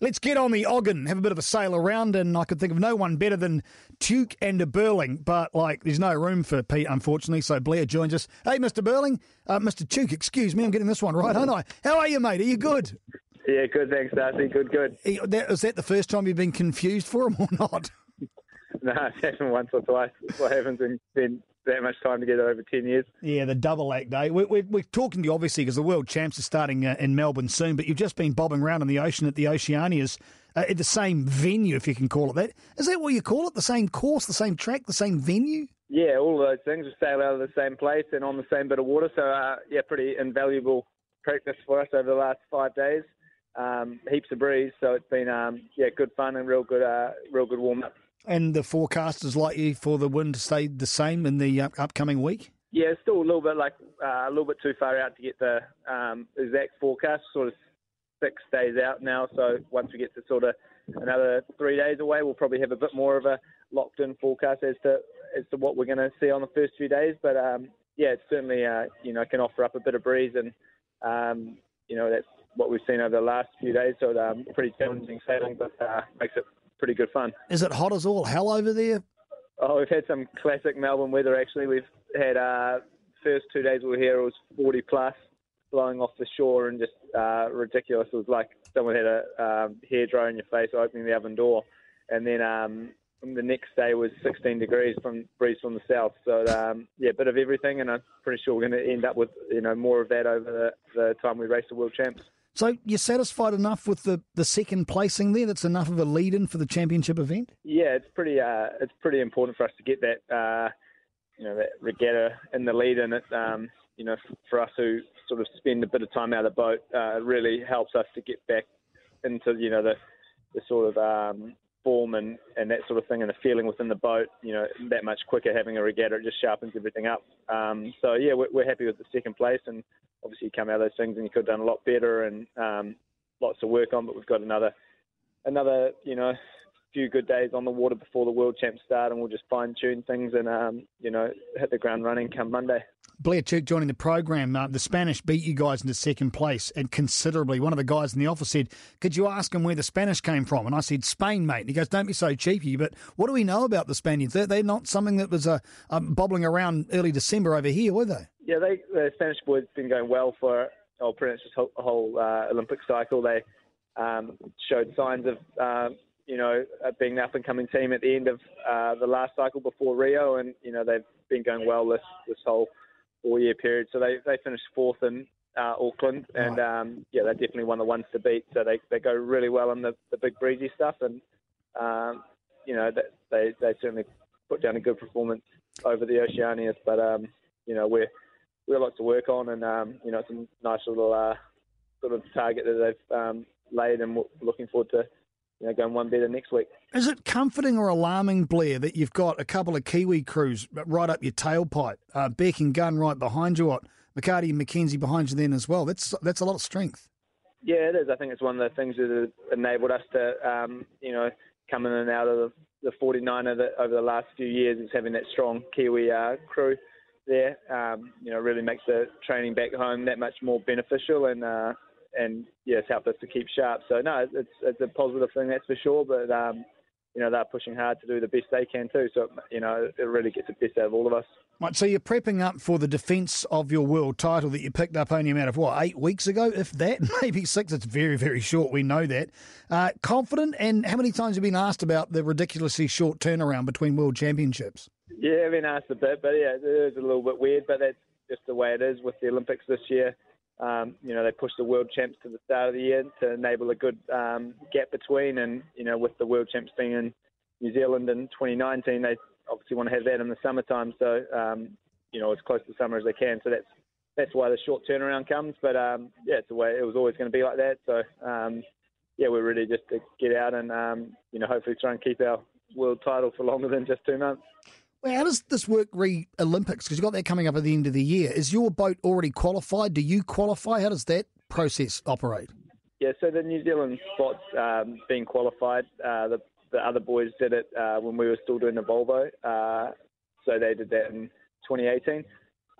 Let's get on the Ogden, have a bit of a sail around, and I could think of no one better than Tuke and a Burling, but like there's no room for Pete, unfortunately. So Blair joins us. Hey, Mr. Burling, uh, Mr. Tuke, excuse me, I'm getting this one right, aren't I? How are you, mate? Are you good? Yeah, good. Thanks, Darcy. Good, good. Is that the first time you've been confused for him or not? no, it's happened once or twice. What happens in, in that much time together over 10 years. Yeah, the double act day. We're, we're, we're talking to you, obviously, because the World Champs are starting uh, in Melbourne soon, but you've just been bobbing around in the ocean at the Oceanias uh, at the same venue, if you can call it that. Is that what you call it? The same course, the same track, the same venue? Yeah, all of those things. We sail out of the same place and on the same bit of water. So, uh, yeah, pretty invaluable practice for us over the last five days. Um, heaps of breeze, so it's been um, yeah good fun and real good, uh, real good warm up. And the forecast is likely for the wind to stay the same in the uh, upcoming week. Yeah, it's still a little bit like uh, a little bit too far out to get the um, exact forecast. Sort of six days out now, so once we get to sort of another three days away, we'll probably have a bit more of a locked-in forecast as to as to what we're going to see on the first few days. But um, yeah, it certainly uh, you know can offer up a bit of breeze, and um, you know that's what we've seen over the last few days. So um, pretty challenging sailing, but uh, makes it pretty good fun. Is it hot as all hell over there? Oh, we've had some classic Melbourne weather actually. We've had uh, first two days we were here, it was 40 plus, blowing off the shore and just uh, ridiculous. It was like someone had a um, hair dryer in your face opening the oven door, and then um, the next day was 16 degrees from breeze from the south. So um, yeah, a bit of everything, and I'm pretty sure we're going to end up with you know more of that over the, the time we race the world champs. So you're satisfied enough with the, the second placing there? That's enough of a lead in for the championship event. Yeah, it's pretty uh, it's pretty important for us to get that uh, you know that regatta in the lead, in it um, you know for us who sort of spend a bit of time out of the boat, uh, really helps us to get back into you know the the sort of um, form and, and that sort of thing and the feeling within the boat, you know, that much quicker having a regatta, it just sharpens everything up. Um, so, yeah, we're, we're, happy with the second place and obviously you come out of those things and you could have done a lot better and um, lots to work on. But we've got another another you know few good days on the water before the World Champs start, and we'll just fine tune things and um, you know hit the ground running come Monday. Blair Tuke joining the program. Uh, the Spanish beat you guys into second place and considerably. One of the guys in the office said, "Could you ask him where the Spanish came from?" And I said, "Spain, mate." And he goes, "Don't be so cheeky." But what do we know about the Spaniards? They're, they're not something that was uh, um, bobbling around early December over here, were they? Yeah, they, the Spanish boys been going well for oh, pretty much this whole, uh, Olympic cycle. They um, showed signs of um, you know being the up and coming team at the end of uh, the last cycle before Rio, and you know they've been going well this this whole four year period. So they they finished fourth in uh, Auckland, and right. um, yeah, they're definitely one of the ones to beat. So they they go really well in the, the big breezy stuff, and um, you know they they certainly put down a good performance over the Oceanias, but um, you know we're we got lots to work on, and um, you know it's a nice little uh, sort of target that they've um, laid, and we're looking forward to you know going one better next week. Is it comforting or alarming, Blair, that you've got a couple of Kiwi crews right up your tailpipe, uh, Beck and Gunn right behind you, what McHardie and McKenzie behind you then as well? That's that's a lot of strength. Yeah, it is. I think it's one of the things that have enabled us to um, you know come in and out of the, the 49er that over the last few years is having that strong Kiwi uh, crew there. Um, you know, really makes the training back home that much more beneficial, and uh, and yeah, it's helped us to keep sharp. So no, it's it's a positive thing that's for sure. But um, you know, they're pushing hard to do the best they can too. So you know, it really gets the best out of all of us. Right, so you're prepping up for the defence of your world title that you picked up only a matter of what eight weeks ago, if that, maybe six. It's very, very short. We know that. Uh, confident, and how many times have you been asked about the ridiculously short turnaround between world championships? Yeah, I've been asked a bit, but yeah, it is a little bit weird, but that's just the way it is with the Olympics this year. Um, you know, they pushed the world champs to the start of the year to enable a good um, gap between, and you know, with the world champs being in New Zealand in 2019, they obviously want to have that in the summertime, so um, you know, as close to summer as they can. So that's that's why the short turnaround comes. But um, yeah, it's the way it was always going to be like that. So um, yeah, we're ready just to get out and um, you know, hopefully try and keep our world title for longer than just two months. Well, how does this work re Olympics? Because you've got that coming up at the end of the year. Is your boat already qualified? Do you qualify? How does that process operate? Yeah, so the New Zealand spot's um, being qualified. Uh, the, the other boys did it uh, when we were still doing the Volvo. Uh, so they did that in 2018.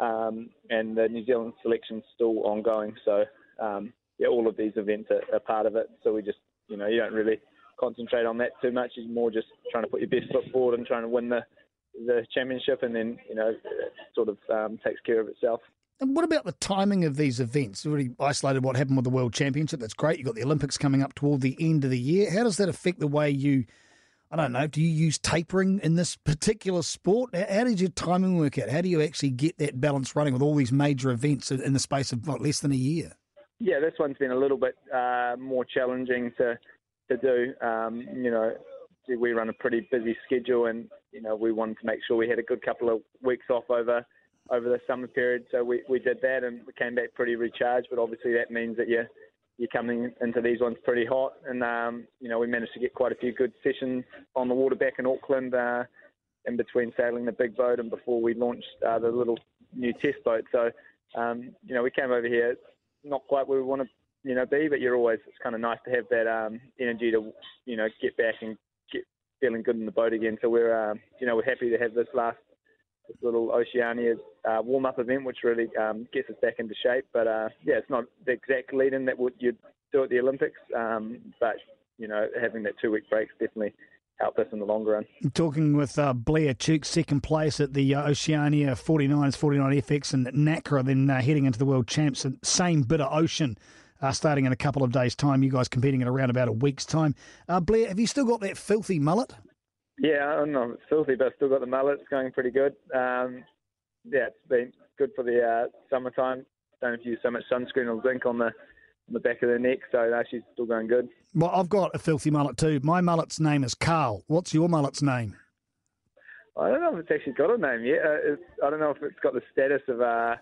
Um, and the New Zealand selection's still ongoing. So, um, yeah, all of these events are, are, part of it. So we just you know you don't really concentrate on that too much. It's more just trying to put your best foot forward and trying to win the the championship, and then you know it sort of um, takes care of itself. And what about the timing of these events? You already isolated what happened with the World Championship. That's great. You've got the Olympics coming up toward the end of the year. How does that affect the way you, I don't know, do you use tapering in this particular sport? How does your timing work out? How do you actually get that balance running with all these major events in the space of what, less than a year? Yeah, this one's been a little bit uh, more challenging to to do. Um, you know, we run a pretty busy schedule, and you know we wanted to make sure we had a good couple of weeks off over over the summer period. So we, we did that and we came back pretty recharged. But obviously that means that you're you're coming into these ones pretty hot. And um, you know we managed to get quite a few good sessions on the water back in Auckland uh, in between sailing the big boat and before we launched uh, the little new test boat. So um, you know we came over here not quite where we want to you know be, but you're always it's kind of nice to have that um, energy to you know get back and feeling good in the boat again. So we're um, you know we're happy to have this last this little Oceania uh, warm up event, which really um, gets us back into shape. But uh, yeah, it's not the exact lead in that you'd do at the Olympics, um, but you know, having that two week break definitely helped us in the longer run. Talking with uh, Blair Tuke, second place at the uh, Oceania 49s, 49 FX, and NACRA, then uh, heading into the World Champs, same bit of ocean. Uh, starting in a couple of days' time, you guys competing in around about a week's time. Uh, Blair, have you still got that filthy mullet? Yeah, I don't know. It's filthy, but I've still got the mullet. It's going pretty good. Um, yeah, it's been good for the uh, summertime. Don't have to use so much sunscreen or zinc on the on the back of the neck, so actually still going good. Well, I've got a filthy mullet too. My mullet's name is Carl. What's your mullet's name? I don't know if it's actually got a name yet. Uh, I don't know if it's got the status of uh,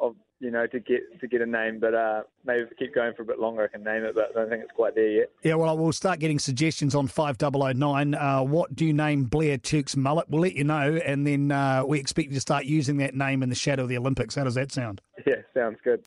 of you know, to get to get a name. But uh, maybe if I keep going for a bit longer, I can name it. But I don't think it's quite there yet. Yeah, well, we'll start getting suggestions on five double oh nine. Uh, what do you name Blair Tuke's mullet? We'll let you know, and then uh, we expect you to start using that name in the shadow of the Olympics. How does that sound? Yeah, sounds good.